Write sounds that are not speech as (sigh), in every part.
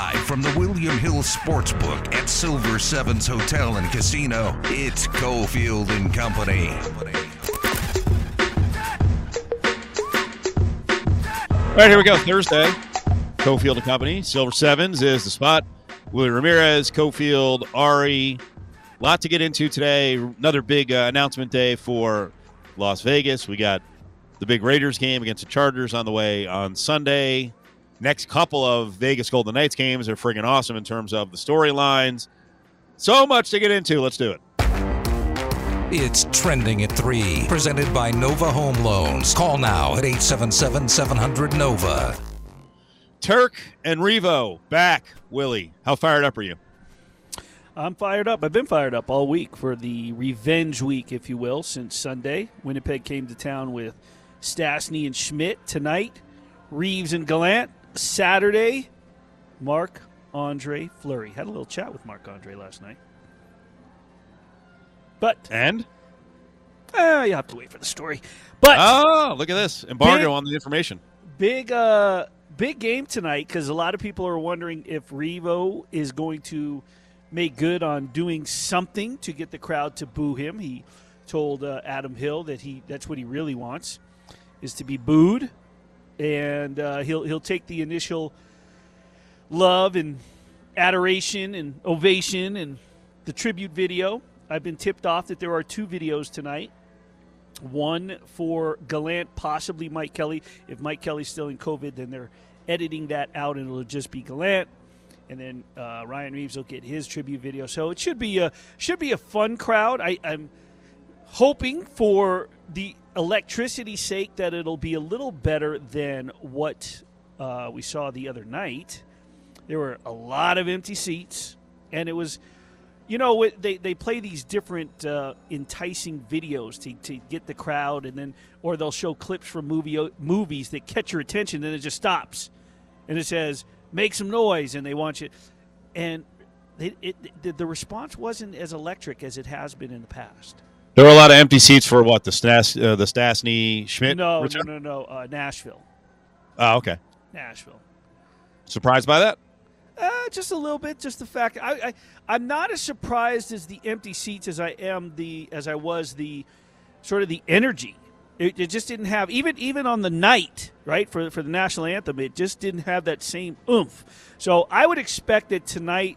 Live from the William Hill Sportsbook at Silver Sevens Hotel and Casino, it's Cofield and Company. All right, here we go. Thursday, Cofield and Company. Silver Sevens is the spot. Willie Ramirez, Cofield, Ari. Lot to get into today. Another big uh, announcement day for Las Vegas. We got the big Raiders game against the Chargers on the way on Sunday. Next couple of Vegas Golden Knights games are friggin' awesome in terms of the storylines. So much to get into. Let's do it. It's Trending at 3, presented by Nova Home Loans. Call now at 877 700 Nova. Turk and Revo back. Willie, how fired up are you? I'm fired up. I've been fired up all week for the revenge week, if you will, since Sunday. Winnipeg came to town with Stastny and Schmidt tonight, Reaves and Gallant Saturday. Marc Andre Fleury had a little chat with Marc Andre last night, but And? uh, you have to wait for the story. But Oh, look at this. Embargo Big- on the information. big uh big game tonight because a lot of people are wondering if Revo is going to make good on doing something to get the crowd to boo him. He told uh, Adam Hill that he that's what he really wants is to be booed, and uh, he'll he'll take the initial love and adoration and ovation and the tribute video. I've been tipped off that there are two videos tonight one for Gallant, possibly Mike Kelly. If Mike Kelly's still in COVID, then they're editing that out and it'll just be Gallant. And then uh, Ryan Reaves will get his tribute video. So it should be a should be a fun crowd. I, I'm hoping for the electricity's sake that it'll be a little better than what uh, we saw the other night. There were a lot of empty seats, and it was you know they, they play these different uh, enticing videos to, to get the crowd and then or they'll show clips from movie movies that catch your attention and it just stops and it says make some noise and they want you and it, the response wasn't as electric as it has been in the past There were a lot of empty seats for what the Stas, uh, the Stastny Schmidt. no return? no no no uh, nashville Oh, okay. nashville Surprised by that? Uh, just a little bit. Just the fact I, I I'm not as surprised as the empty seats as I am the as I was the sort of the energy. It, it just didn't have even even on the night right for for the national anthem. It just didn't have that same oomph. So I would expect that tonight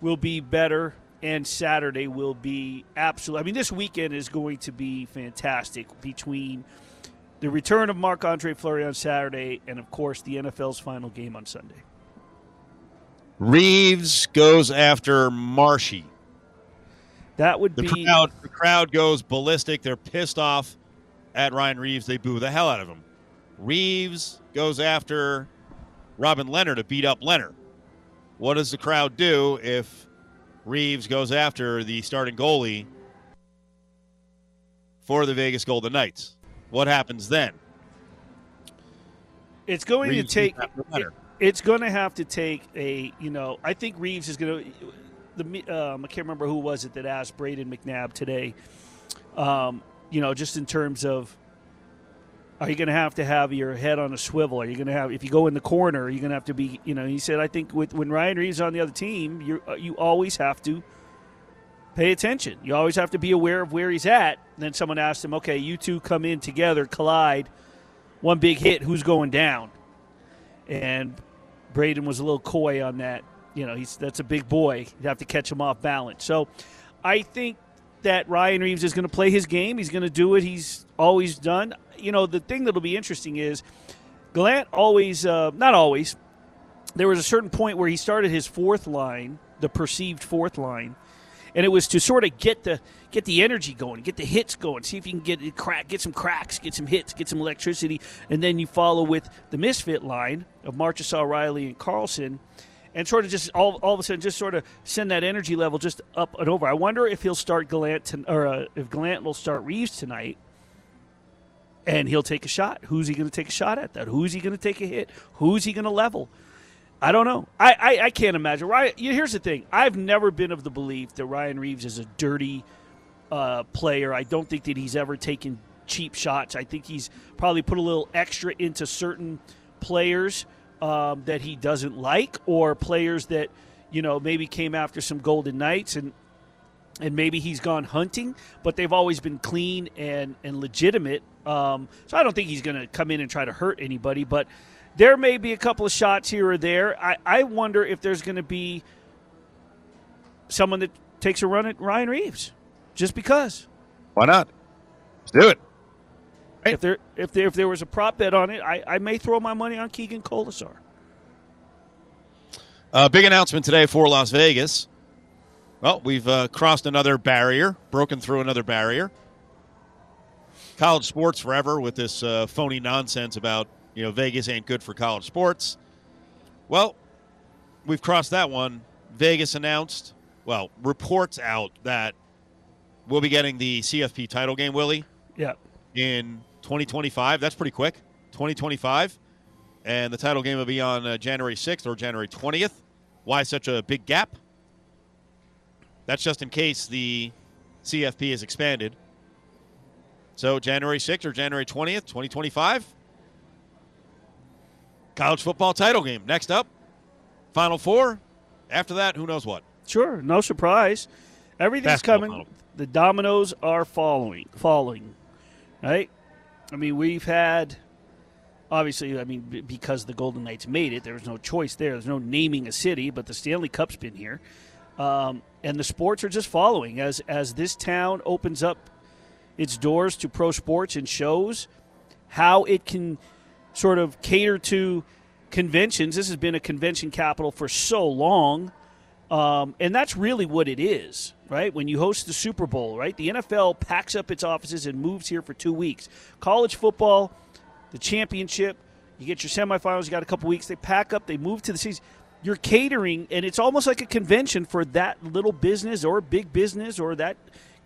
will be better and Saturday will be absolute. I mean, this weekend is going to be fantastic between the return of Marc Andre Fleury on Saturday and of course the NFL's final game on Sunday. Reaves goes after Marshy. That would The be crowd, the crowd goes ballistic. They're pissed off at Ryan Reaves. They boo the hell out of him. Reaves goes after Robin Lehner to beat up Lehner. What does the crowd do if Reaves goes after the starting goalie for the Vegas Golden Knights? What happens then? It's going Reaves to take. It's going to have to take a. You know, I think Reaves is going to. The um, I can't remember who was it that asked Brayden McNabb today. Um, you know, just in terms of, are you going to have to have your head on a swivel? Are you going to have if you go in the corner? Are you going to have to be? You know, he said I think with when Ryan Reaves on the other team, you uh, you always have to pay attention. You always have to be aware of where he's at. And then someone asked him, okay, you two come in together, collide, one big hit, who's going down? And Brayden was a little coy on that. You know, he's that's a big boy. You have to catch him off balance. So I think that Ryan Reaves is going to play his game. He's going to do it. he's always done. You know, the thing that'll be interesting is Gallant always, uh, not always, there was a certain point where he started his fourth line, the perceived fourth line, and it was to sort of get the get the energy going, get the hits going, see if you can get crack, get some cracks, get some hits, get some electricity, and then you follow with the misfit line of Marchessault, Reilly, and Karlsson, and sort of just all, all of a sudden just sort of send that energy level just up and over. I wonder if he'll start Gallant to, or uh, if Gallant will start Reaves tonight. And he'll take a shot. Who's he going to take a shot at that? Who's he going to take a hit? Who's he going to level? I don't know. I, I, I can't imagine. Ryan, here's the thing. I've never been of the belief that Ryan Reaves is a dirty uh, player. I don't think that he's ever taken cheap shots. I think he's probably put a little extra into certain players um, that he doesn't like, or players that you know maybe came after some Golden Knights and and maybe he's gone hunting, but they've always been clean and and legitimate. Um, so I don't think he's going to come in and try to hurt anybody, but there may be a couple of shots here or there. I, I wonder if there's going to be someone that takes a run at Ryan Reaves just because. Why not? Let's do it. If there if there if there was a prop bet on it, I, I may throw my money on Keegan Kolesar. Uh, big announcement today for Las Vegas. Well, we've uh, crossed another barrier, broken through another barrier. College sports forever with this uh, phony nonsense about you know Vegas ain't good for college sports. Well, we've crossed that one. Vegas announced, well, reports out that we'll be getting the CFP title game, Willie, Yeah. in 2025. That's pretty quick. 2025. And the title game will be on uh, January 6th or January 20th. Why such a big gap? That's just in case the CFP is expanded. So January 6th or January 20th, 2025. College football title game. Next up, Final Four. After that, who knows what? Sure, no surprise. Everything's Basketball coming. model. The dominoes are following, falling. Right? I mean, we've had obviously. I mean, because the Golden Knights made it, there was no choice there. There's no naming a city, but the Stanley Cup's been here, um, and the sports are just following as as this town opens up its doors to pro sports and shows how it can sort of cater to conventions. This has been a convention capital for so long. Um, and that's really what it is, right? When you host the Super Bowl, right? The NFL packs up its offices and moves here for two weeks. College football, the championship, you get your semifinals, you got a couple weeks, they pack up, they move to the season. You're catering, and it's almost like a convention for that little business or big business or that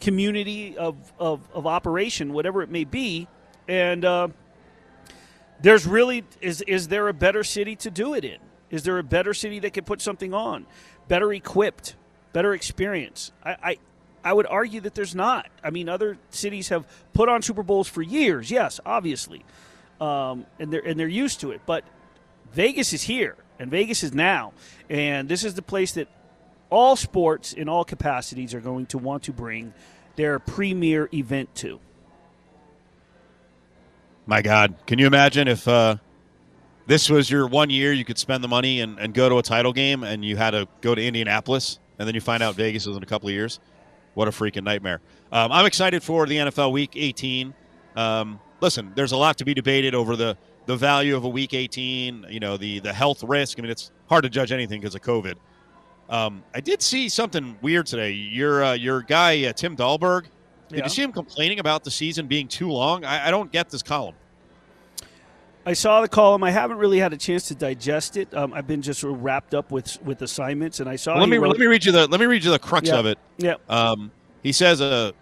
community of, of, of operation, whatever it may be. And uh, there's really is is there a better city to do it in? Is there a better city that could put something on, better equipped, better experience? I, I I would argue that there's not. I mean, other cities have put on Super Bowls for years. Yes, obviously, um, and they're and they're used to it. But Vegas is here, and Vegas is now, and this is the place that all sports in all capacities are going to want to bring their premier event to. My God, can you imagine if uh, this was your one year you could spend the money and, and go to a title game and you had to go to Indianapolis and then you find out Vegas is in a couple of years? What a freaking nightmare. Um, I'm excited for the NFL Week 18. Um, listen, there's a lot to be debated over the, the value of a Week 18, you know, the, the health risk. I mean, it's hard to judge anything because of COVID. Um, I did see something weird today. Your, uh, your guy, uh, Tim Dahlberg, did Yeah. you see him complaining about the season being too long? I, I don't get this column. I saw the column. I haven't really had a chance to digest it. Um, I've been just sort of wrapped up with with assignments, and I saw. Well, let me wrote- let me read you the let me read you the crux Yeah. of it. Yeah, Um, he says a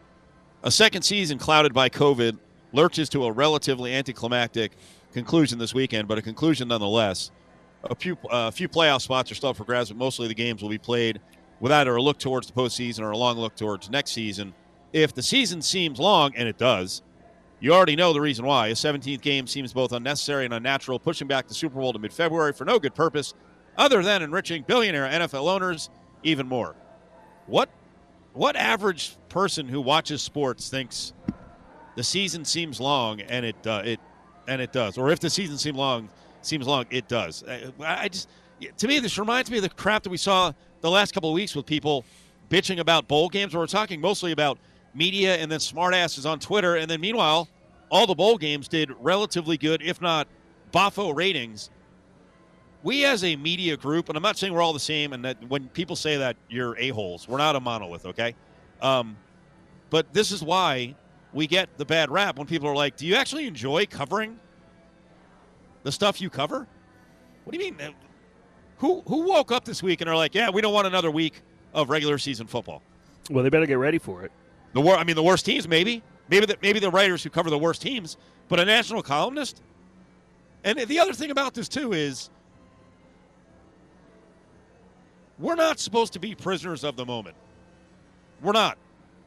a second season clouded by COVID lurches to a relatively anticlimactic conclusion this weekend, but a conclusion nonetheless. A few a few playoff spots are still for grabs, but mostly the games will be played with either a look towards the postseason or a long look towards next season. If the season seems long, and it does, you already know the reason why. A 17th game seems both unnecessary and unnatural, pushing back the Super Bowl to mid February for no good purpose other than enriching billionaire NFL owners even more. What what average person who watches sports thinks the season seems long and it uh, it and it does, or if the season seems long seems long, it does. I, I just to me this reminds me of the crap that we saw the last couple of weeks with people bitching about bowl games. Where we're talking mostly about media and then smartasses on Twitter, and then meanwhile all the bowl games did relatively good, if not boffo ratings. We as a media group, and I'm not saying we're all the same, and that when people say that you're a holes, we're not a monolith, okay? Um, but this is why we get the bad rap when people are like, "Do you actually enjoy covering the stuff you cover?" What do you mean? Who who woke up this week and are like, "Yeah, we don't want another week of regular season football"? well, they better get ready for it. The wor- I mean, the worst teams, maybe, maybe the, maybe the writers who cover the worst teams, but a national columnist. And the other thing about this too is, we're not supposed to be prisoners of the moment. We're not.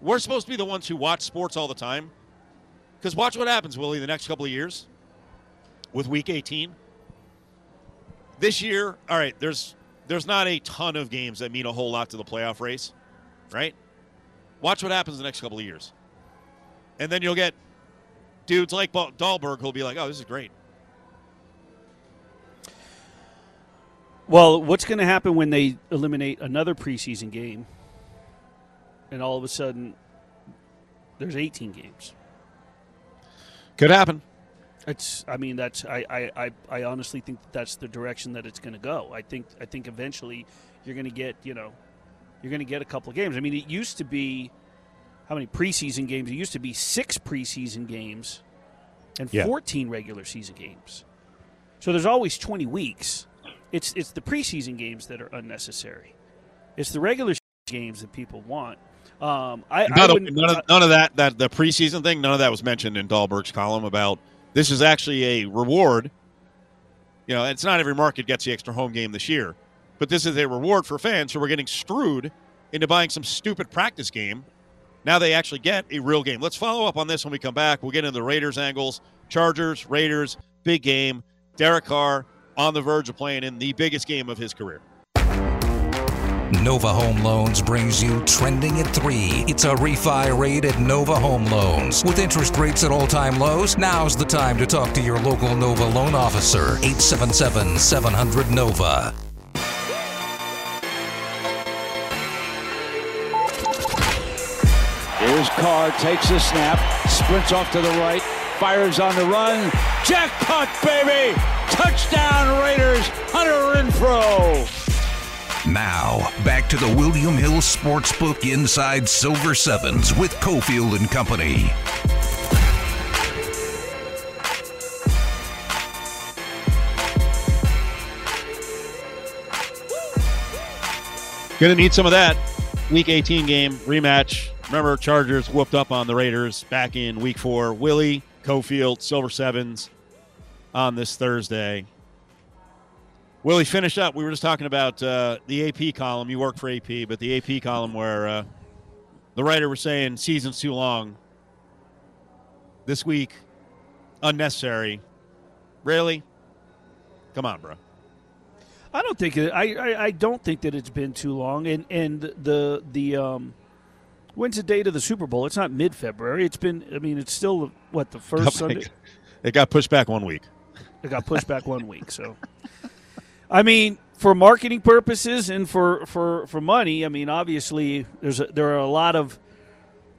We're supposed to be the ones who watch sports all the time. Because watch what happens, Willie, the next couple of years with Week 18. this year, all right, there's there's not a ton of games that mean a whole lot to the playoff race, right? Watch what happens the next couple of years. And then you'll get dudes like Dahlberg who'll be like, oh, this is great. Well, what's going to happen when they eliminate another preseason game and all of a sudden there's 18 games? Could happen. It's. I mean, that's. I. I. I, I honestly think that that's the direction that it's going to go. I think. I think eventually you're going to get. You know, you're going to get a couple of games. I mean, it used to be how many preseason games? It used to be six preseason games and Yeah. 14 regular season games. So there's always 20 weeks. It's it's the preseason games that are unnecessary. It's the regular games that people want. Um, I, I None, of, none, of, none of that that the preseason thing, none of that was mentioned in Dahlberg's column about this is actually a reward. You know, it's not every market gets the extra home game this year, but this is a reward for fans who were getting screwed into buying some stupid practice game. Now they actually get a real game. Let's follow up on this when we come back. We'll get into the Raiders angles, Chargers, Raiders, big game. Derek Carr on the verge of playing in the biggest game of his career. Nova Home Loans brings you Trending at 3. It's a refi rate at Nova Home Loans. With interest rates at all time lows, now's the time to talk to your local Nova loan officer. 877 700 Nova. Here's Carr, takes the snap, sprints off to the right, fires on the run. Jackpot, baby! Touchdown, Raiders! Hunter Renfrow. Now, back to the William Hill Sportsbook inside Silver Sevens with Cofield and Company. Gonna need some of that. Week 18 game rematch. Remember, Chargers whooped up on the Raiders back in week four. Willie, Cofield, Silver Sevens on this Thursday. Willie, finish up. We were just talking about uh, the AP column. You work for AP, but the AP column where uh, the writer was saying season's too long. This week, unnecessary. Really? Come on, bro. I don't think it. I, I, I don't think that it's been too long. And and the the um, when's the date of the Super Bowl? It's not mid February. It's been. I mean, it's still what the first Sunday. (laughs) It got pushed back one week. It got pushed back one week. So, (laughs) I mean, for marketing purposes and for for for money, I mean, obviously there's a, there are a lot of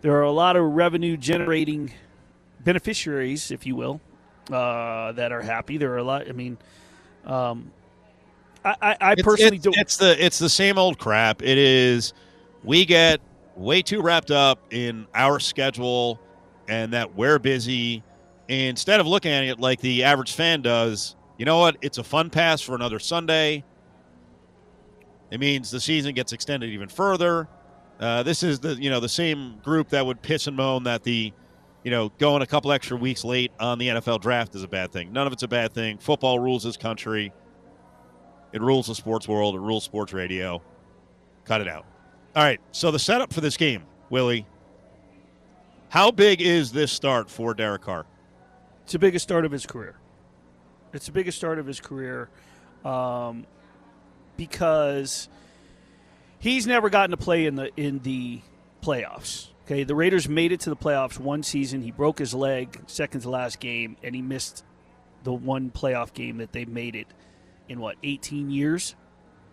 there are a lot of revenue generating beneficiaries, if you will, uh, that are happy. There are a lot. I mean. Um, I, I, I It's- personally it's, don't. It's the it's the same old crap. It is. We get way too wrapped up in our schedule and that we're busy. Instead of looking at it like the average fan does, you know what? It's a fun pass for another Sunday. It means the season gets extended even further. Uh, this is the you know the same group that would piss and moan that the you know going a couple extra weeks late on the NFL draft is a bad thing. None of it's a bad thing. Football rules this country. It rules the sports world. It rules sports radio. Cut it out. All right. So the setup for this game, Willie. How big is this start for Derek Carr? It's the biggest start of his career. It's the biggest start of his career um, because he's never gotten to play in the in the playoffs. Okay, the Raiders made it to the playoffs one season. He broke his leg second to last game, and he missed the one playoff game that they made it in what 18 years,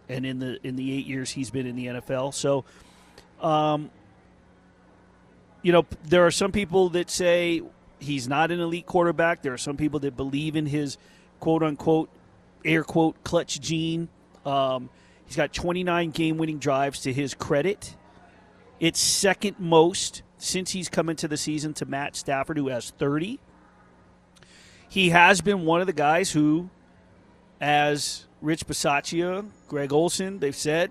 and in the in the eight years he's been in the NFL. So, um, you know, there are some people that say he's not an elite quarterback. There are some people that believe in his quote unquote air quote clutch gene. Um, he's got 29 game winning drives to his credit. It's second most since he's come into the season to Matt Stafford, who has 30. He has been one of the guys who, as Rich Bisaccia, Greg Olson, they've said,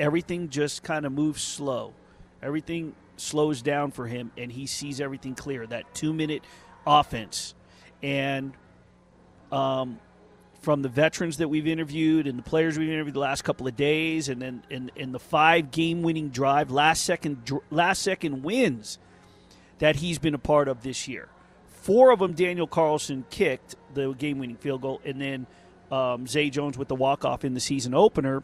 everything just kind of moves slow. Everything slows down for him, and he sees everything clear. That two minute offense. And um, from the veterans that we've interviewed and the players we've interviewed the last couple of days, and then in, in the five game winning drive, last second last second wins that he's been a part of this year. Four of them, Daniel Carlson kicked the game winning field goal, and then um, Zay Jones with the walk off in the season opener,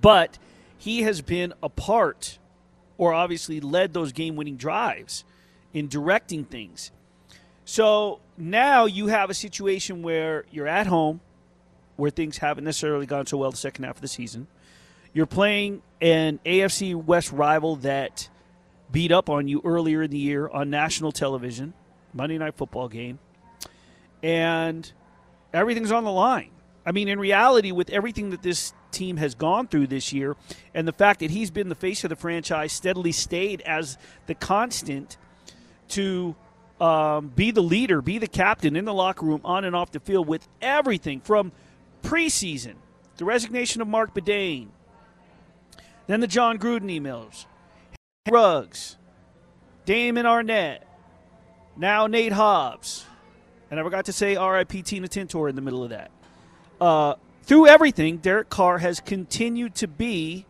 but he has been a part, or obviously led those game winning drives in directing things. So now you have a situation where you're at home, where things haven't necessarily gone so well the second half of the season. You're playing an AFC West rival that beat up on you earlier in the year on national television, Monday Night Football game, and everything's on the line. I mean, in reality, with everything that this team has gone through this year, and the fact that he's been the face of the franchise, steadily stayed as the constant to um, be the leader, be the captain in the locker room, on and off the field, with everything from preseason, the resignation of Marc Badain, then the Jon Gruden emails, Ruggs, Damon Arnette, now Nate Hobbs, and I forgot to say R.I.P. Tina Tintor in the middle of that. Uh, through everything, Derek Carr has continued to be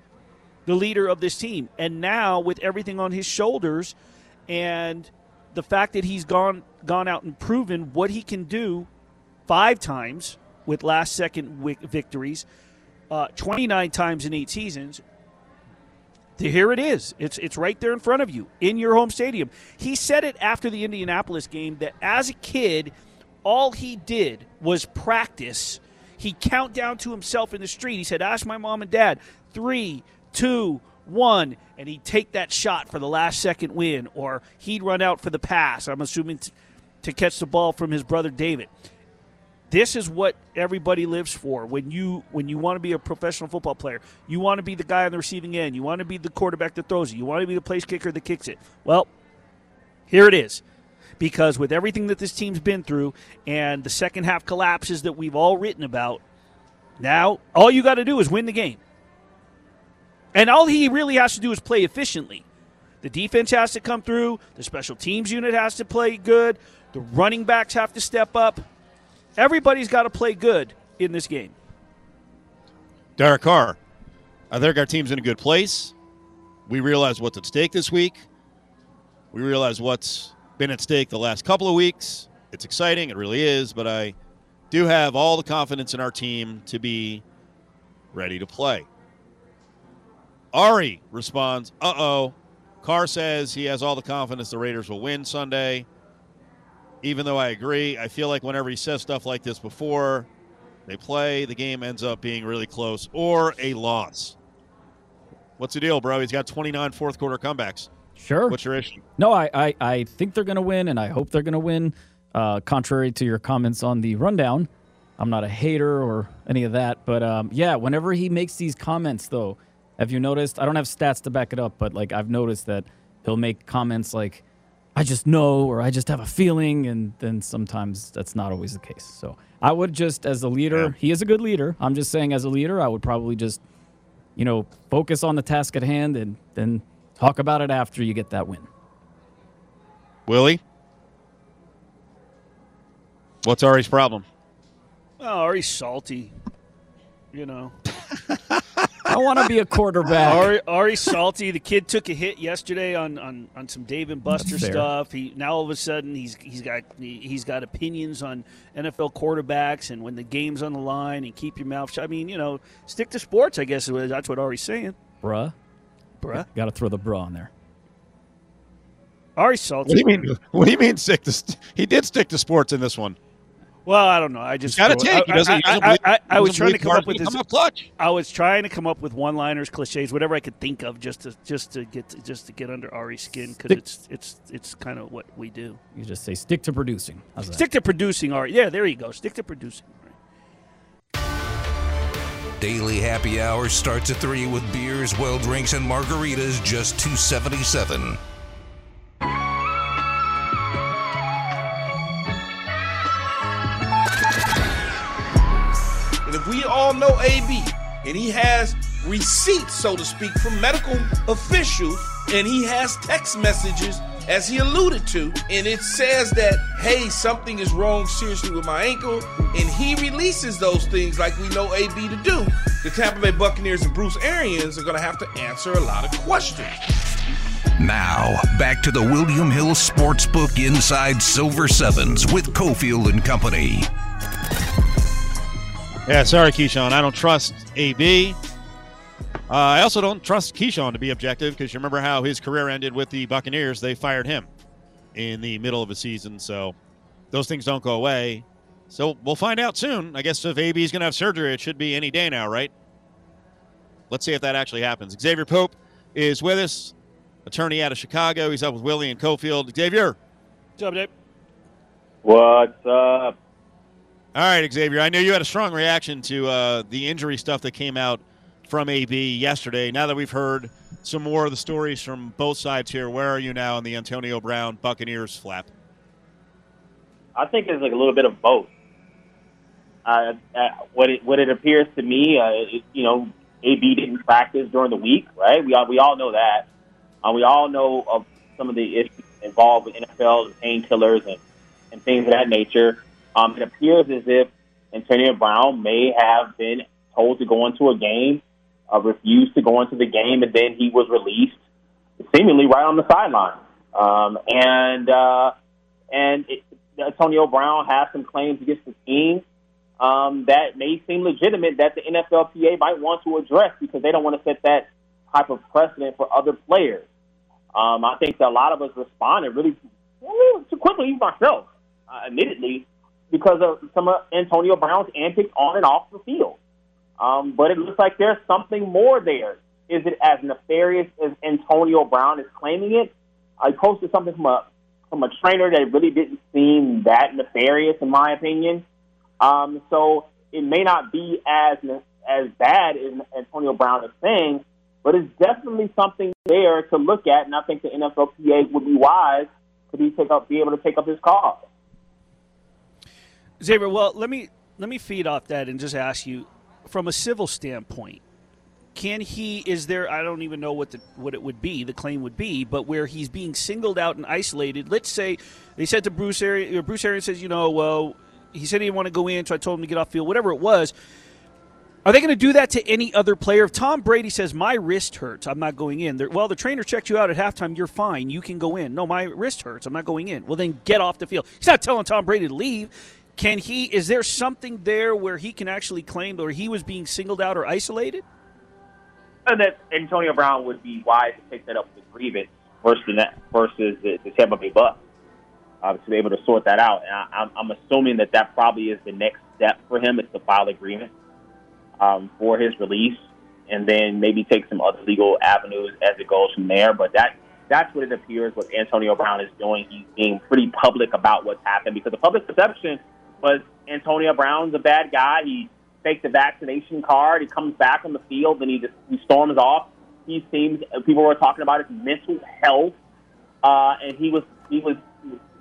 the leader of this team, and now with everything on his shoulders, and the fact that he's gone gone out and proven what he can do five times with last second victories, uh, 29 times in eight seasons. Here it is. It's it's right there in front of you in your home stadium. He said it after the Indianapolis game that as a kid, all he did was practice. He count down to himself in the street. He said, "Ask my mom and dad." Three, two, one, and he'd take that shot for the last second win, or he'd run out for the pass. I'm assuming t- to catch the ball from his brother David. This is what everybody lives for. When you when you want to be a professional football player, you want to be the guy on the receiving end. You want to be the quarterback that throws it. You want to be the place kicker that kicks it. Well, here it is. Because with everything that this team's been through and the second half collapses that we've all written about, now all you got to do is win the game. And all he really has to do is play efficiently. The defense has to come through, the special teams unit has to play good, the running backs have to step up. Everybody's got to play good in this game. Derek Carr, I think our team's in a good place. We realize what's at stake this week. We realize what's been at stake the last couple of weeks. It's exciting, it really is, but I do have all the confidence in our team to be ready to play. Ari responds, uh oh. Carr says he has all the confidence the Raiders will win Sunday. Even though I agree, I feel like whenever he says stuff like this before they play, the game ends up being really close or a loss. What's the deal, bro? He's got 29 fourth quarter comebacks. Sure. What's your issue? No, I, I, I think they're going to win, and I hope they're going to win. Uh, contrary to your comments on the rundown, I'm not a hater or any of that. But um, yeah, whenever he makes these comments, though, have you noticed? I don't have stats to back it up, but like I've noticed that he'll make comments like, I just know or I just have a feeling. And then sometimes that's not always the case. So I would just, as a leader, yeah. he is a good leader. I'm just saying, as a leader, I would probably just, you know, focus on the task at hand and then talk about it after you get that win. Willie? What's Ari's problem? Oh, Ari's salty. You know. (laughs) I want to be a quarterback. Ari, Ari Salty, the kid took a hit yesterday on, on, on some Dave and Buster stuff. He now all of a sudden he's he's got he's got opinions on NFL quarterbacks and when the game's on the line and keep your mouth shut. I mean, you know, stick to sports. I guess that's what Ari's saying. Bruh, bruh, got to throw the bruh on there. Ari Salty. What do you mean? What do you mean stick to? He did stick to sports in this one. Well, I don't know. I just got to take. I, I, I, I, I was trying to come up with this. clutch. I was trying to come up with one-liners, cliches, whatever I could think of, just to just to get to, just to get under Ari's skin because it's it's it's kind of what we do. You just say stick to producing. Stick to producing, Ari. Yeah, there you go. Stick to producing. Daily happy hour starts at three with beers, well drinks, and margaritas, just two seventy-seven. All know AB and he has receipts, so to speak, from medical officials, and he has text messages, as he alluded to, and it says that, hey, something is wrong seriously with my ankle, and he releases those things like we know AB to do, the Tampa Bay Buccaneers and Bruce Arians are going to have to answer a lot of questions. Now, back to the William Hill Sportsbook Inside Silver Sevens with Cofield and Company. Yeah, sorry, Keyshawn. I don't trust AB. Uh, I also don't trust Keyshawn to be objective because you remember how his career ended with the Buccaneers. They fired him in the middle of a season. So those things don't go away. So we'll find out soon. I guess if AB is going to have surgery, it should be any day now, right? Let's see if that actually happens. Xavier Pope is with us, attorney out of Chicago. He's up with Willie and Cofield. Xavier. What's up, Dave? What's up? All right, Xavier. I know you had a strong reaction to uh, the injury stuff that came out from AB yesterday. Now that we've heard some more of the stories from both sides here, where are you now in the Antonio Brown Buccaneers flap? I think it's like a little bit of both. Uh, uh, what it what it appears to me, uh, you know, AB didn't practice during the week, right? We all we all know that. Uh, we all know of some of the issues involved with NFL and painkillers and, and things of that nature. Um, it appears as if Antonio Brown may have been told to go into a game, uh, refused to go into the game, and then he was released, seemingly right on the sideline. Um, and uh, and it, Antonio Brown has some claims against the team um, that may seem legitimate that the NFLPA might want to address because they don't want to set that type of precedent for other players. Um, I think that a lot of us responded really, really too quickly, myself, uh, admittedly, because of some of Antonio Brown's antics on and off the field. Um, but it looks like there's something more there. Is it as nefarious as Antonio Brown is claiming it? I posted something from a from a trainer that really didn't seem that nefarious, in my opinion. Um, so it may not be as as bad as Antonio Brown is saying, but it's definitely something there to look at, and I think the NFLPA would be wise to be take up, be able to take up his cause. Xavier, well, let me let me feed off that and just ask you, from a civil standpoint, can he? Is there? I don't even know what the what it would be. The claim would be, but where he's being singled out and isolated. Let's say they said to Bruce Arians. Bruce Arians says, you know, well, he said he didn't want to go in, so I told him to get off field. Whatever it was. Are they going to do that to any other player? If Tom Brady says my wrist hurts, I'm not going in. They're, well, the trainer checked you out at halftime. You're fine. You can go in. No, my wrist hurts. I'm not going in. Well, then get off the field. He's not telling Tom Brady to leave. Can he? Is there something there where he can actually claim or he was being singled out or isolated? And that Antonio Brown would be wise to take that up with grievance versus versus the, the Tampa Bay Bucks uh, to be able to sort that out. And I, I'm, I'm assuming that that probably is the next step for him is to file agreement um, for his release, and then maybe take some other legal avenues as it goes from there. But that that's what it appears what Antonio Brown is doing. He's being pretty public about what's happened because the public perception was Antonio Brown's a bad guy. He faked the vaccination card. He comes back on the field and he just he storms off. He seems people were talking about his mental health, uh, and he was he was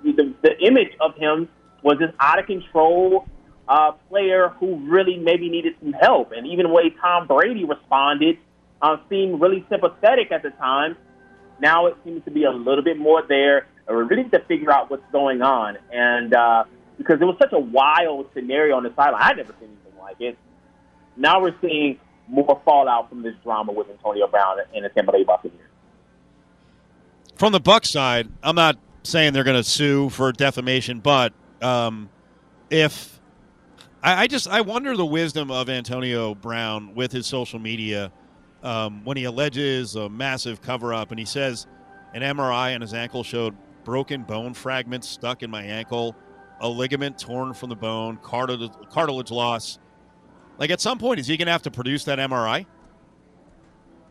the, the image of him was this out of control uh, player who really maybe needed some help. And even the way Tom Brady responded uh, seemed really sympathetic at the time. Now it seems to be a little bit more there. We really need to figure out what's going on. And uh, because it was such a wild scenario on the sideline, I'd never seen anything like it. Now we're seeing more fallout from this drama with Antonio Brown and the Tampa Bay Buccaneers. From the Buck side, I'm not saying they're going to sue for defamation, but um, if I, I, just I wonder the wisdom of Antonio Brown with his social media um, when he alleges a massive cover up and he says an MRI on his ankle showed broken bone fragments stuck in my ankle, a ligament torn from the bone, cartilage, cartilage loss. Like at some point, is he going to have to produce that MRI?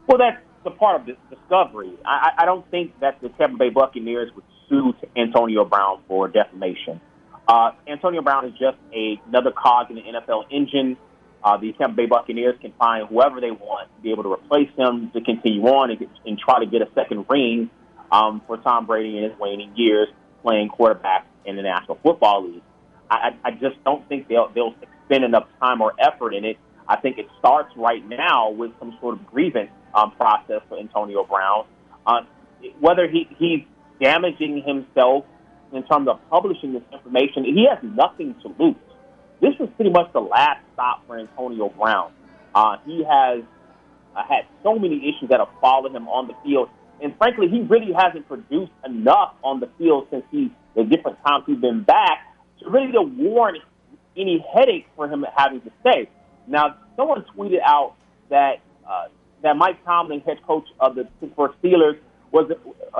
Well, that's the part of the discovery. I, I don't think that the Tampa Bay Buccaneers would sue Antonio Brown for defamation. Uh, Antonio Brown is just a, another cog in the NFL engine. Uh, the Tampa Bay Buccaneers can find whoever they want to be able to replace him to continue on and, get, and try to get a second ring um, for Tom Brady in his waning years playing quarterback in the National Football League. I, I just don't think they'll, they'll spend enough time or effort in it. I think it starts right now with some sort of grievance um, process for Antonio Brown. Uh, whether he, he's damaging himself in terms of publishing this information. He has nothing to lose. This was pretty much the last stop for Antonio Brown. Uh, he has uh, had so many issues that have followed him on the field, and frankly, he really hasn't produced enough on the field since he the different times he's been back to really to warrant any headache for him having to stay. Now, someone tweeted out that uh, that Mike Tomlin, head coach of the Pittsburgh Steelers, was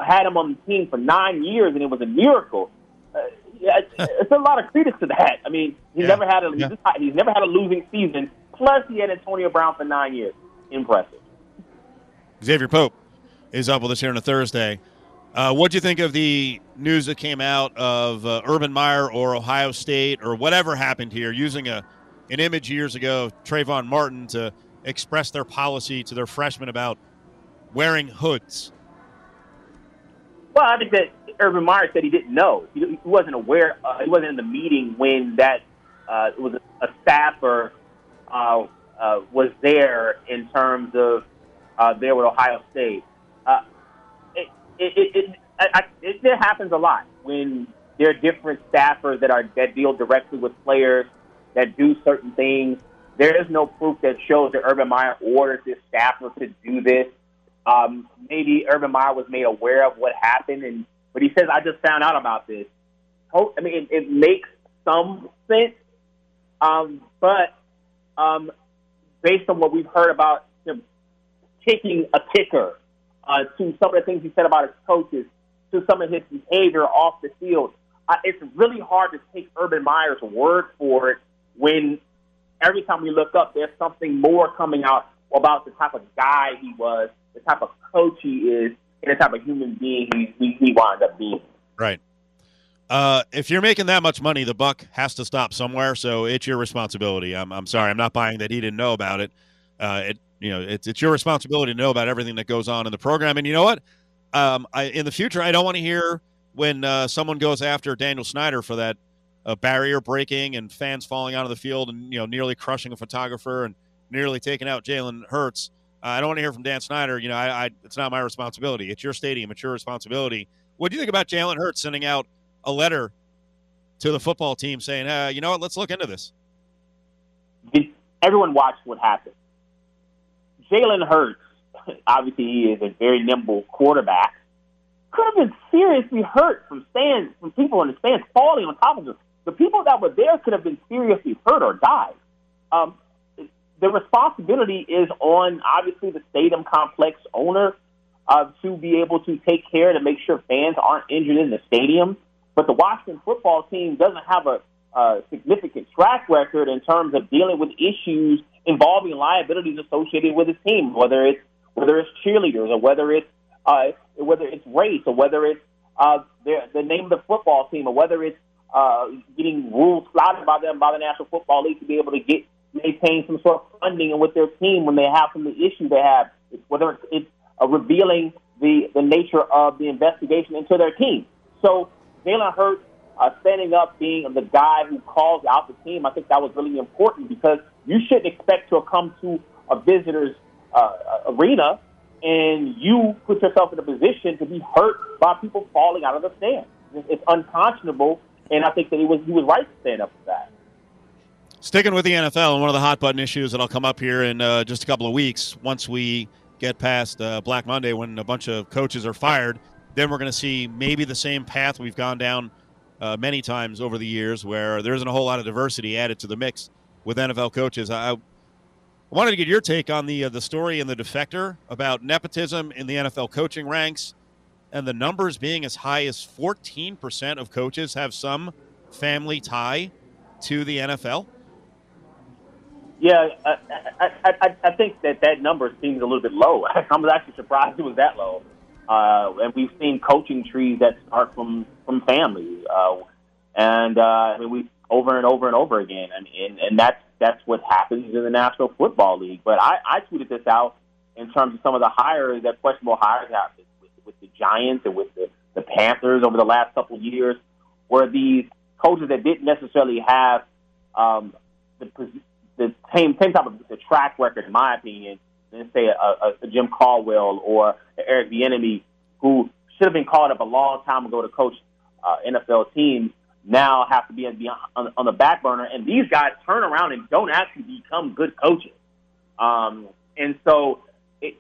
had him on the team for nine years, and it was a miracle. Uh, yeah, it's, (laughs) it's a lot of credence to that. I mean, he's Yeah. never had a Yeah. he's, he's never had a losing season. Plus, he had Antonio Brown for nine years. Impressive. Xavier Pope is up with us here on a Thursday. Uh, what do you think of the news that came out of uh, Urban Meyer or Ohio State or whatever happened here using a an image years ago of Trayvon Martin to express their policy to their freshmen about wearing hoods? Well, I think that Urban Meyer said he didn't know. He, wasn't aware. Uh, he wasn't in the meeting when that uh, was a, a staffer uh, uh, was there in terms of uh, there with Ohio State. It, it, it, I, it, it happens a lot when there are different staffers that are that deal directly with players that do certain things. There is no proof that shows that Urban Meyer ordered this staffer to do this. Um, maybe Urban Meyer was made aware of what happened, and but he says, "I just found out about this." I mean, it, it makes some sense, um, but um, based on what we've heard about him kicking a kicker, uh, to some of the things he said about his coaches, to some of his behavior off the field, uh, it's really hard to take Urban Meyer's word for it when every time we look up, there's something more coming out about the type of guy he was, the type of coach he is, and the type of human being he, he, he wound up being. Right. Uh, if you're making that much money, the buck has to stop somewhere. So it's your responsibility. I'm, I'm sorry, I'm not buying that he didn't know about it. Uh, it, you know, it's it's your responsibility to know about everything that goes on in the program. And you know what? Um, I, in the future, I don't want to hear when uh, someone goes after Daniel Snyder for that uh, barrier breaking and fans falling out of the field and you know nearly crushing a photographer and nearly taking out Jalen Hurts. Uh, I don't want to hear from Dan Snyder. You know, I, I it's not my responsibility. It's your stadium. It's your responsibility. What do you think about Jalen Hurts sending out a letter to the football team saying, uh, you know what, let's look into this? Everyone watched what happened? Jalen Hurts, obviously he is a very nimble quarterback, could have been seriously hurt from stands, from people in the stands falling on top of him. The people that were there could have been seriously hurt or died. Um, the responsibility is on obviously the stadium complex owner uh, to be able to take care to make sure fans aren't injured in the stadium. But the Washington football team doesn't have a, a significant track record in terms of dealing with issues involving liabilities associated with his team, whether it's whether it's cheerleaders or whether it's uh, whether it's race or whether it's uh, the, the name of the football team or whether it's uh, getting rules flouted by them by the National Football League to be able to get maintain some sort of funding with their team when they have some of the issues they have, whether it's, it's uh, revealing the the nature of the investigation into their team. So Jalen Hurts uh, standing up, being the guy who calls out the team, I think that was really important because you shouldn't expect to come to a visitor's uh, arena and you put yourself in a position to be hurt by people falling out of the stand. It's unconscionable, and I think that he was he was right to stand up for that. Sticking with the NFL, and one of the hot button issues that'll come up here in uh, just a couple of weeks, once we get past uh, Black Monday, when a bunch of coaches are fired, then we're going to see maybe the same path we've gone down uh, many times over the years, where there isn't a whole lot of diversity added to the mix with NFL coaches. I, I wanted to get your take on the uh, the story in the defector about nepotism in the NFL coaching ranks, and the numbers being as high as 14% of coaches have some family tie to the NFL. Yeah, I, I, I, I think that that number seems a little bit low. (laughs) I was actually surprised it was that low. Uh, and we've seen coaching trees that start from from families, uh, and uh, I mean we over and over and over again, and, and and that's that's what happens in the National Football League. But I, I tweeted this out in terms of some of the hires that questionable hires happened with, with the Giants and with the, the Panthers over the last couple of years, where these coaches that didn't necessarily have um, the the same same type of the track record, in my opinion, than say a, a, Jim Caldwell or Eric Bieniemy, who should have been called up a long time ago to coach uh, NFL teams, now have to be on, on, on the back burner. And these guys turn around and don't actually become good coaches. Um, and so it,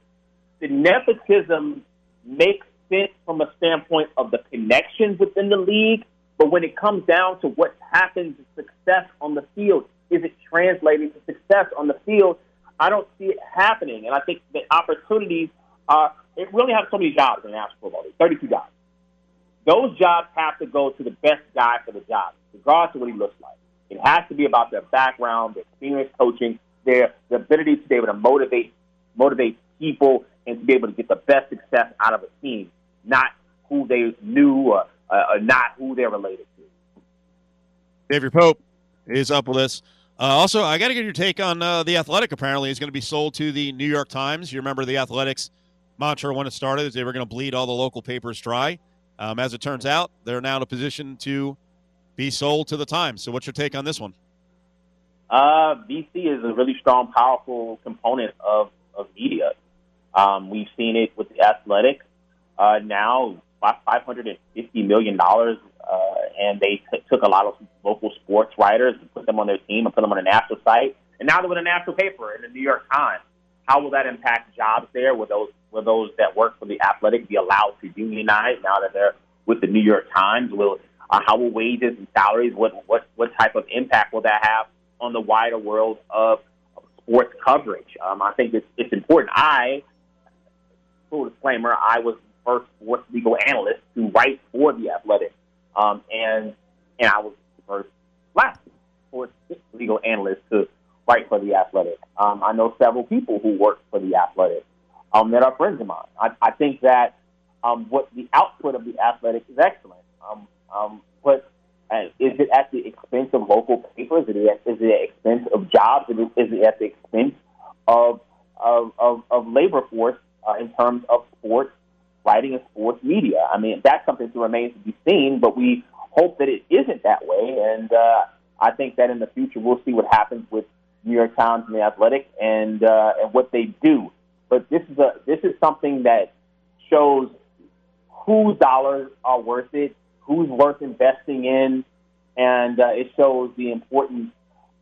the nepotism makes sense from a standpoint of the connections within the league. But when it comes down to what happens, success on the field, is it translating to success on the field? I don't see it happening, and I think the opportunities are. It really have so many jobs in national football. There's 32 jobs. Those jobs have to go to the best guy for the job, regardless of what he looks like. It has to be about their background, their experience coaching, their the ability to be able to motivate motivate people and to be able to get the best success out of a team, not who they knew or, uh, or not who they're related to. Xavier Pope is up with us. Uh, also, I got to get your take on uh, the Athletic. Apparently, is going to be sold to the New York Times. You remember the Athletics mantra when it started is they were going to bleed all the local papers dry. Um, as it turns out, they're now in a position to be sold to the Times. So, what's your take on this one? Uh, BC is a really strong, powerful component of, of media. Um, we've seen it with the Athletic. Uh, now, $550 million, uh, and they t- took a lot of local sports writers and put them on their team and put them on a national site. And now they're with a national paper in the New York Times. How will that impact jobs there? Will those will those that work for the Athletic be allowed to unionize now that they're with the New York Times? Will uh, how will wages and salaries? What what what type of impact will that have on the wider world of, sports coverage? Um, I think it's it's important. I full disclaimer, I was the first sports legal analyst to write for the Athletic, um, and and I was the first black sports legal analyst to write for the Athletic. Um, I know several people who work for the Athletic um, that are friends of mine. I, I think that um, what the output of the Athletic is excellent. Um, um, but uh, is it at the expense of local papers? Is it at, is it at expense of jobs? Is it, is it at the expense of of, of, of labor force uh, in terms of sports writing and sports media? I mean, that's something that remains to be seen. But we hope that it isn't that way, and uh, I think that in the future we'll see what happens with New York Times and the Athletic and uh, and what they do. But this is a this is something that shows whose dollars are worth it, who's worth investing in, and uh, it shows the importance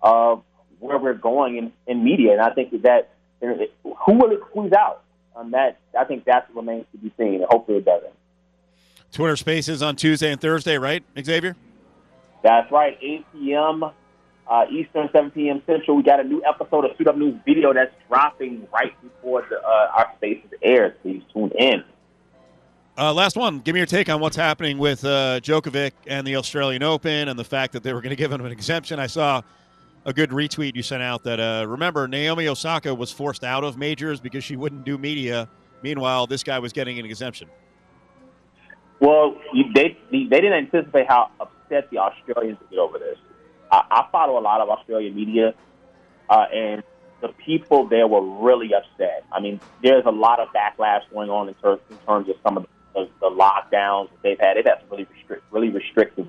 of where we're going in, in media. And I think that who will it squeeze out? Um, that I think that remains to be seen, hopefully it doesn't. Twitter Spaces on Tuesday and Thursday, right, Xavier? That's right, 8 p.m. Uh, Eastern, 7 p.m. Central. We got a new episode of Suit Up News video that's dropping right before the, uh, our Spaces airs. Please tune in. Uh, last one. Give me your take on what's happening with uh, Djokovic and the Australian Open and the fact that they were going to give him an exemption. I saw a good retweet you sent out that uh, remember Naomi Osaka was forced out of majors because she wouldn't do media. Meanwhile, this guy was getting an exemption. Well, they they didn't anticipate how upset the Australians would get over this. I, I follow a lot of Australian media, uh, and the people there were really upset. I mean, there's a lot of backlash going on in, ter- in terms of some of the, the lockdowns that they've had. They've had some really restrict, really restrictive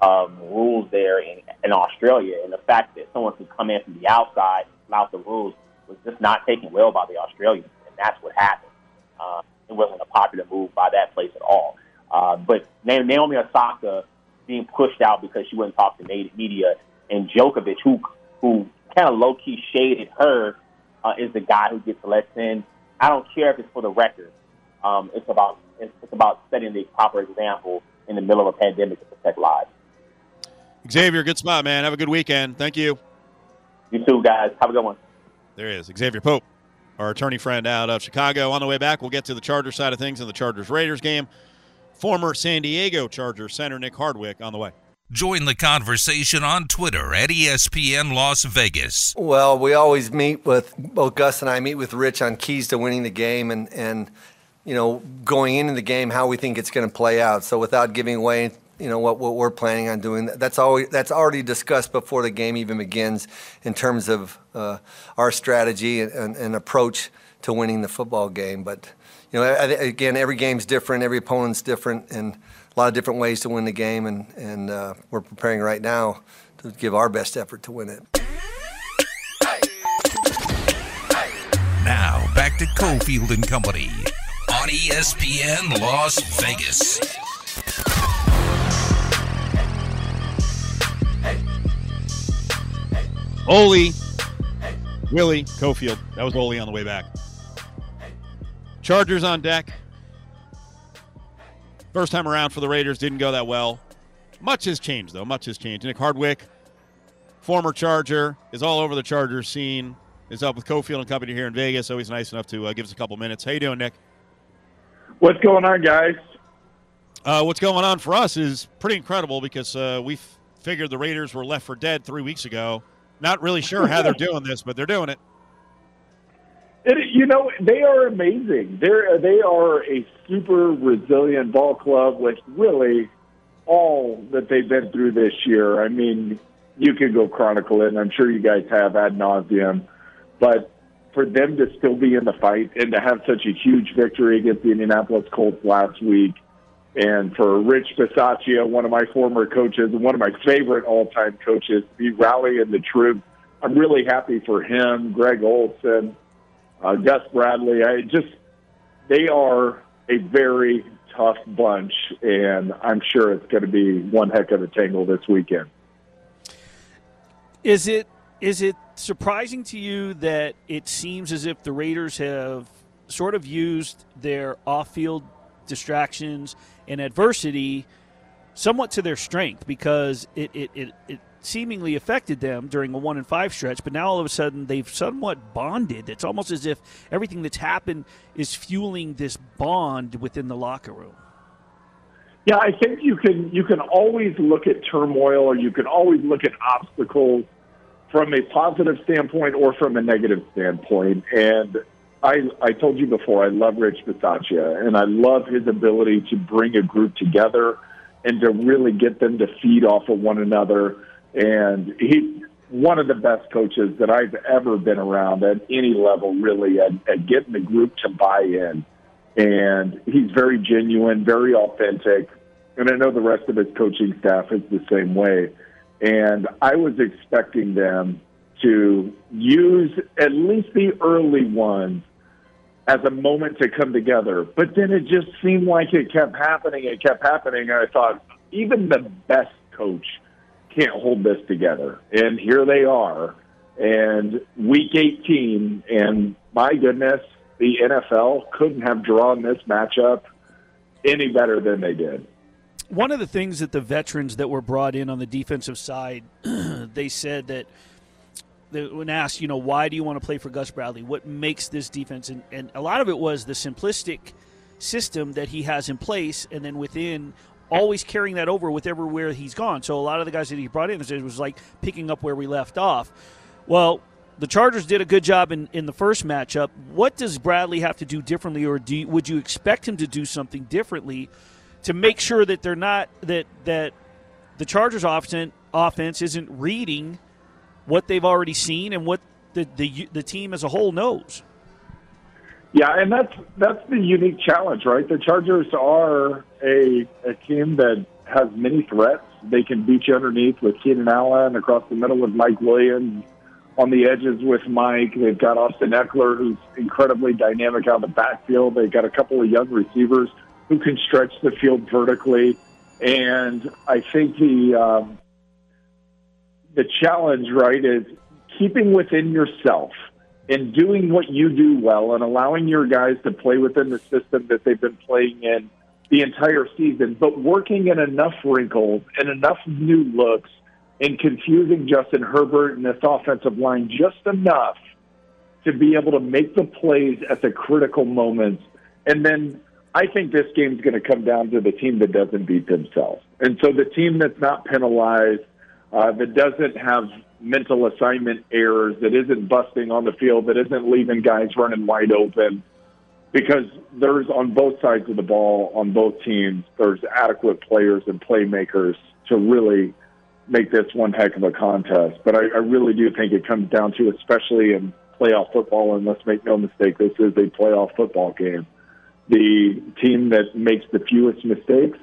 um, rules there in, in Australia, and the fact that someone could come in from the outside without the rules was just not taken well by the Australians, and that's what happened. Uh, it wasn't a popular move by that place at all. Uh, but Naomi Osaka being pushed out because she wouldn't talk to media, and Djokovic, who who kind of low key shaded her, uh, is the guy who gets let in. I don't care if it's for the record. Um, it's about it's, it's about setting the proper example in the middle of a pandemic to protect lives. Xavier, good spot, man. Have a good weekend. Thank you. You too, guys. Have a good one. There is Xavier Pope, our attorney friend out of Chicago. On the way back, we'll get to the Chargers side of things in the Chargers Raiders game. Former San Diego Charger center Nick Hardwick on the way. Join the conversation on Twitter at ESPN Las Vegas. Well, we always meet with both Gus and I meet with Rich on keys to winning the game and and you know going into the game how we think it's going to play out. So without giving away you know what, what we're planning on doing. That's always that's already discussed before the game even begins in terms of uh, our strategy and, and, and, approach to winning the football game. But you know, again, every game's different, every opponent's different, and a lot of different ways to win the game. And and uh, we're preparing right now to give our best effort to win it. Now back to Cofield and Company on ESPN Las Vegas. Oli, Willie, Cofield. That was Oli on the way back. Chargers on deck. First time around for the Raiders didn't go that well. Much has changed, though. Much has changed. Nick Hardwick, former Charger, is all over the Charger scene. Is up with Cofield and Company here in Vegas. Always nice enough to uh, give us a couple minutes. How you doing, Nick? What's going on, guys? Uh, what's going on for us is pretty incredible because uh, we figured the Raiders were left for dead three weeks ago. Not really sure how they're (laughs) doing this, but they're doing it. It, you know, they are amazing. They're they are a super resilient ball club with really all that they've been through this year. I mean, you could go chronicle it, and I'm sure you guys have ad nauseum. But for them to still be in the fight and to have such a huge victory against the Indianapolis Colts last week, and for Rich Bisaccia, one of my former coaches and one of my favorite all-time coaches, to be rallying the troops, I'm really happy for him, Greg Olson, uh, Gus Bradley. I just they are a very tough bunch, and I'm sure it's going to be one heck of a tangle this weekend. Is it is it surprising to you that it seems as if the Raiders have sort of used their off-field distractions and adversity somewhat to their strength because it, it, it, it seemingly affected them during a one and five stretch, but now all of a sudden they've somewhat bonded. It's almost as if everything that's happened is fueling this bond within the locker room. Yeah, I think you can you can always look at turmoil or you can always look at obstacles from a positive standpoint or from a negative standpoint. And I I told you before I love Rich Bisaccia and I love his ability to bring a group together and to really get them to feed off of one another. And he one of the best coaches that I've ever been around at any level, really, at, at getting the group to buy in. And he's very genuine, very authentic. And I know the rest of his coaching staff is the same way. And I was expecting them to use at least the early ones as a moment to come together. But then it just seemed like it kept happening. It kept happening. And I thought, even the best coach can't hold this together. And here they are. And week 18, and my goodness, the NFL couldn't have drawn this matchup any better than they did. One of the things that the veterans that were brought in on the defensive side, (clears throat) they said that when asked, you know, why do you want to play for Gus Bradley? What makes this defense? And, and a lot of it was the simplistic system that he has in place, and then within always carrying that over with everywhere he's gone. So a lot of the guys that he brought in, it was like picking up where we left off. Well, the Chargers did a good job in, in the first matchup. What does Bradley have to do differently, or do, would you expect him to do something differently to make sure that they're not that that the Chargers offense offense isn't reading what they've already seen and what the the, the team as a whole knows? Yeah, and that's that's the unique challenge, right? The Chargers are a a team that has many threats. They can beat you underneath with Keenan Allen, across the middle with Mike Williams, on the edges with Mike. They've got Austin Ekeler, who's incredibly dynamic out of the backfield. They've got a couple of young receivers who can stretch the field vertically. And I think the um, the challenge, right, is keeping within yourself and doing what you do well and allowing your guys to play within the system that they've been playing in the entire season, but working in enough wrinkles and enough new looks and confusing Justin Herbert and this offensive line just enough to be able to make the plays at the critical moments. And then I think this game's going to come down to the team that doesn't beat themselves. And so the team that's not penalized, uh, that doesn't have mental assignment errors, that isn't busting on the field, that isn't leaving guys running wide open, because there's on both sides of the ball, on both teams, there's adequate players and playmakers to really make this one heck of a contest. But I, I really do think it comes down to, especially in playoff football, and let's make no mistake, this is a playoff football game. The team that makes the fewest mistakes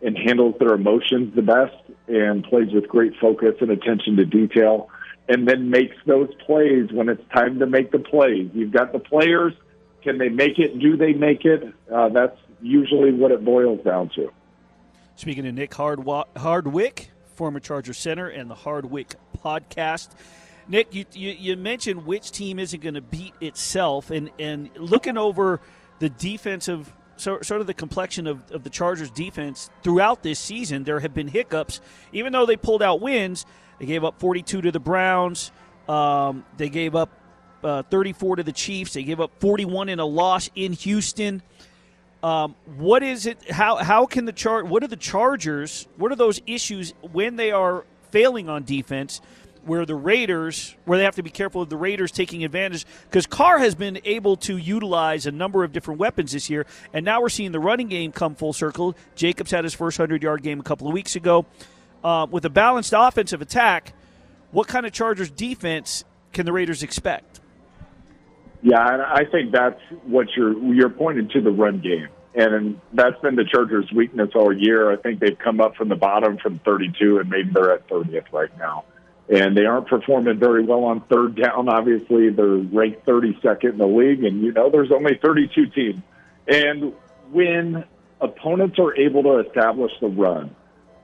and handles their emotions the best and plays with great focus and attention to detail and then makes those plays when it's time to make the plays. You've got the players. Can they make it? Do they make it? Uh, that's usually what it boils down to. Speaking to Nick Hardwa- Hardwick, former Charger center, and the Hardwick podcast. Nick, you, you, you mentioned which team isn't going to beat itself, and, and looking over the defensive so, sort of the complexion of, of the Chargers defense throughout this season, there have been hiccups. Even though they pulled out wins, They gave up 42 to the Browns. Um, they gave up uh, 34 to the Chiefs. They gave up 41 in a loss in Houston. Um, what is it? How how can the chart? What are the Chargers? What are those issues when they are failing on defense? Where the Raiders, where they have to be careful of the Raiders taking advantage, because Carr has been able to utilize a number of different weapons this year, and now we're seeing the running game come full circle. Jacobs had his first hundred yard game a couple of weeks ago. Uh, with a balanced offensive attack, what kind of Chargers defense can the Raiders expect? Yeah, and I think that's what you're you're pointing to the run game, and that's been the Chargers' weakness all year. I think they've come up from the bottom from 32, and maybe they're at 30th right now, and they aren't performing very well on third down. Obviously, they're ranked 32nd in the league, and you know there's only 32 teams, and when opponents are able to establish the run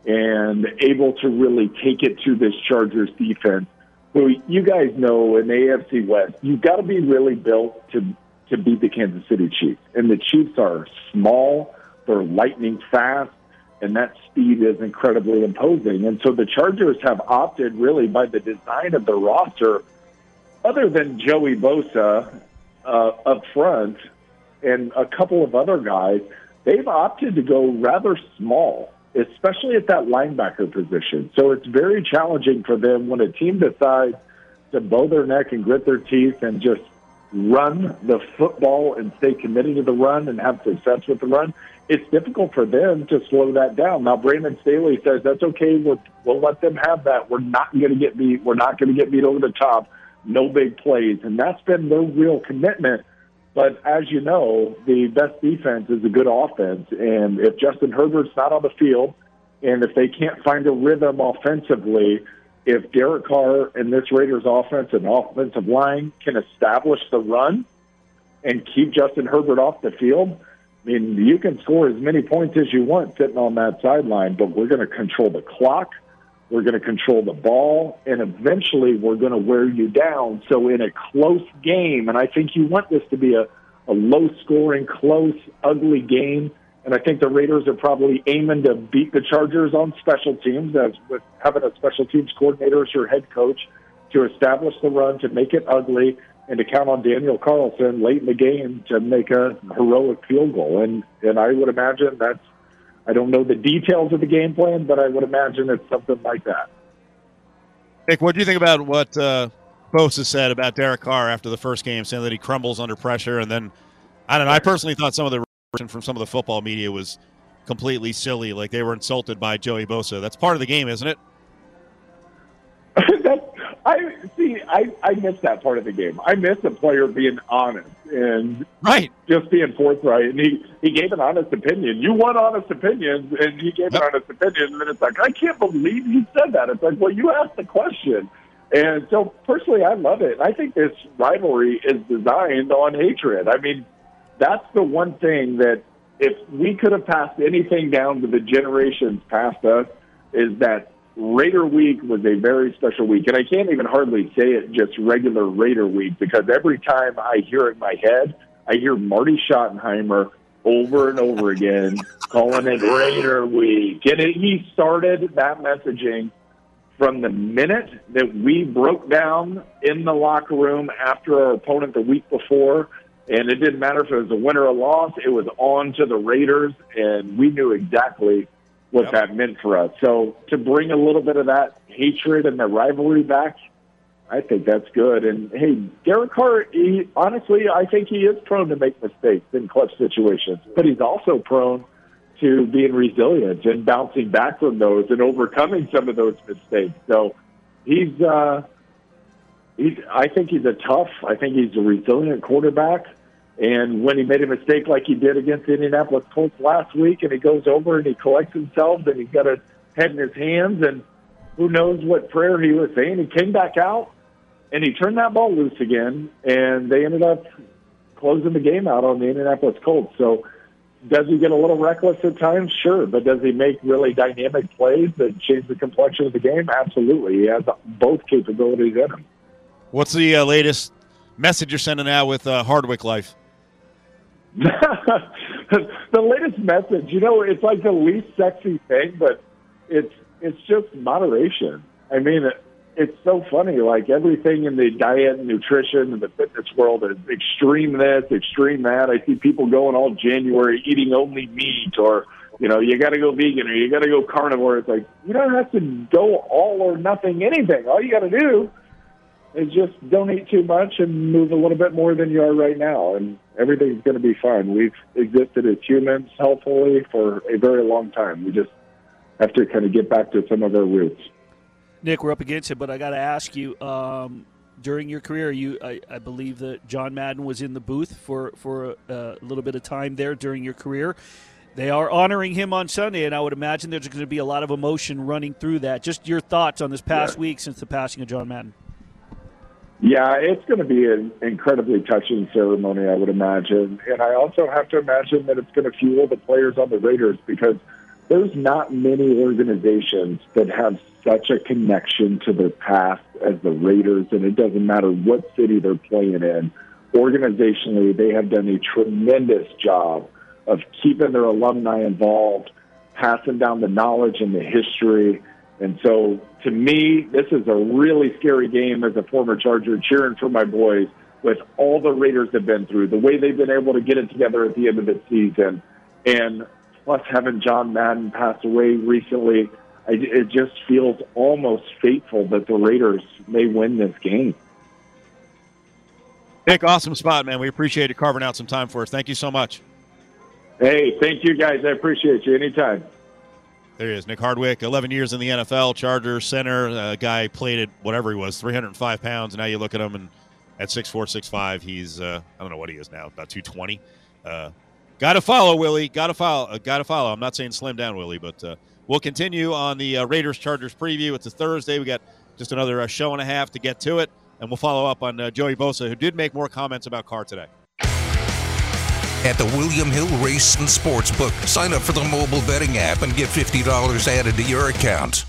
and able to really take it to this Chargers defense who you guys know in the AFC West, you've got to be really built to to beat the Kansas City Chiefs. And the Chiefs are small, they're lightning fast, and that speed is incredibly imposing. And so the Chargers have opted really by the design of the roster, other than Joey Bosa uh, up front and a couple of other guys, they've opted to go rather small especially at that linebacker position. So it's very challenging for them when a team decides to bow their neck and grit their teeth and just run the football and stay committed to the run and have success with the run. It's difficult for them to slow that down. Now, Brandon Staley says that's okay. We'll, we'll let them have that. We're not going to get beat. We're not going to get beat over the top. No big plays, and that's been their real commitment. But as you know, the best defense is a good offense. And if Justin Herbert's not on the field, and if they can't find a rhythm offensively, if Derek Carr and this Raiders offense and offensive line can establish the run and keep Justin Herbert off the field, I mean, you can score as many points as you want sitting on that sideline, but we're going to control the clock. We're going to control the ball, and eventually we're going to wear you down. So, in a close game, and I think you want this to be a, a low scoring, close, ugly game. And I think the Raiders are probably aiming to beat the Chargers on special teams, as with having a special teams coordinator as your head coach to establish the run, to make it ugly, and to count on Daniel Carlson late in the game to make a heroic field goal. And and I would imagine that's I don't know the details of the game plan, but I would imagine it's something like that. Nick, what do you think about what uh, Bosa said about Derek Carr after the first game, saying that he crumbles under pressure? And then, I don't know. I personally thought some of the reaction from some of the football media was completely silly, like they were insulted by Joey Bosa. That's part of the game, isn't it? (laughs) I see. I I miss that part of the game. I miss a player being honest and right, just being forthright. And he he gave an honest opinion. You want honest opinions, and he gave yep. an honest opinion. And then it's like, I can't believe he said that. It's like, well, you asked the question. And so, personally, I love it. I think this rivalry is designed on hatred. I mean, that's the one thing that if we could have passed anything down to the generations past us, is that Raider Week was a very special week, and I can't even hardly say it just regular Raider Week because every time I hear it in my head, I hear Marty Schottenheimer over and over again (laughs) calling it Raider Week, and it, he started that messaging from the minute that we broke down in the locker room after our opponent the week before. And it didn't matter if it was a win or a loss; it was on to the Raiders, and we knew exactly what yep. that meant for us. So to bring a little bit of that hatred and the rivalry back, I think that's good. And hey, Derek Carr, he, honestly, I think he is prone to make mistakes in clutch situations, but he's also prone to being resilient and bouncing back from those and overcoming some of those mistakes. So he's, uh, he's, I think he's a tough, I think he's a resilient quarterback. And when he made a mistake like he did against Indianapolis Colts last week, and he goes over and he collects himself, and he's got a head in his hands, and who knows what prayer he was saying. He came back out and he turned that ball loose again, and they ended up closing the game out on the Indianapolis Colts. So, does he get a little reckless at times? Sure, but does he make really dynamic plays that change the complexion of the game? Absolutely. He has both capabilities in him. What's the uh, latest message you're sending out with uh, Hardwick Life? (laughs) the latest message, you know, it's like the least sexy thing, but it's it's just moderation. I mean, it, it's so funny. Like everything in the diet and nutrition and the fitness world is extreme this, extreme that. I see people going all January eating only meat or, you know, you got to go vegan or you got to go carnivore. It's like, you don't have to go all or nothing anything. All you got to do is just don't eat too much and move a little bit more than you are right now. And everything's going to be fine. We've existed as humans healthfully for a very long time. We just have to kind of get back to some of our roots. Nick, we're up against it, but I got to ask you. Um, during your career, you I, I, believe that John Madden was in the booth for for a, a, little bit of time there during your career. They are honoring him on Sunday, and I would imagine there's going to be a lot of emotion running through that. Just your thoughts on this past yeah. week since the passing of John Madden. Yeah, it's going to be an incredibly touching ceremony, I would imagine. And I also have to imagine that it's going to fuel the players on the Raiders because there's not many organizations that have such a connection to their past as the Raiders, and it doesn't matter what city they're playing in. Organizationally, they have done a tremendous job of keeping their alumni involved, passing down the knowledge and the history. And so, to me, this is a really scary game as a former Charger cheering for my boys with all the Raiders have been through, the way they've been able to get it together at the end of the season. And plus having John Madden pass away recently, it just feels almost fateful that the Raiders may win this game. Nick, awesome spot, man. We appreciate you carving out some time for us. Thank you so much. Hey, thank you guys. I appreciate you anytime. There he is, Nick Hardwick, 11 years in the NFL, Charger center. Uh, guy played at whatever he was, 305 pounds. And now you look at him, and at 6'4", 6'5", he's, uh, I don't know what he is now, about 220. Uh, Got to follow, Willie. Got to follow. Uh, Got to follow. I'm not saying slim down, Willie, but uh, we'll continue on the uh, Raiders Chargers preview. It's a Thursday. We got just another show and a half to get to it, and we'll follow up on Joey Bosa, who did make more comments about Carr today. At the William Hill Race and Sportsbook, sign up for the mobile betting app and get $50 added to your account.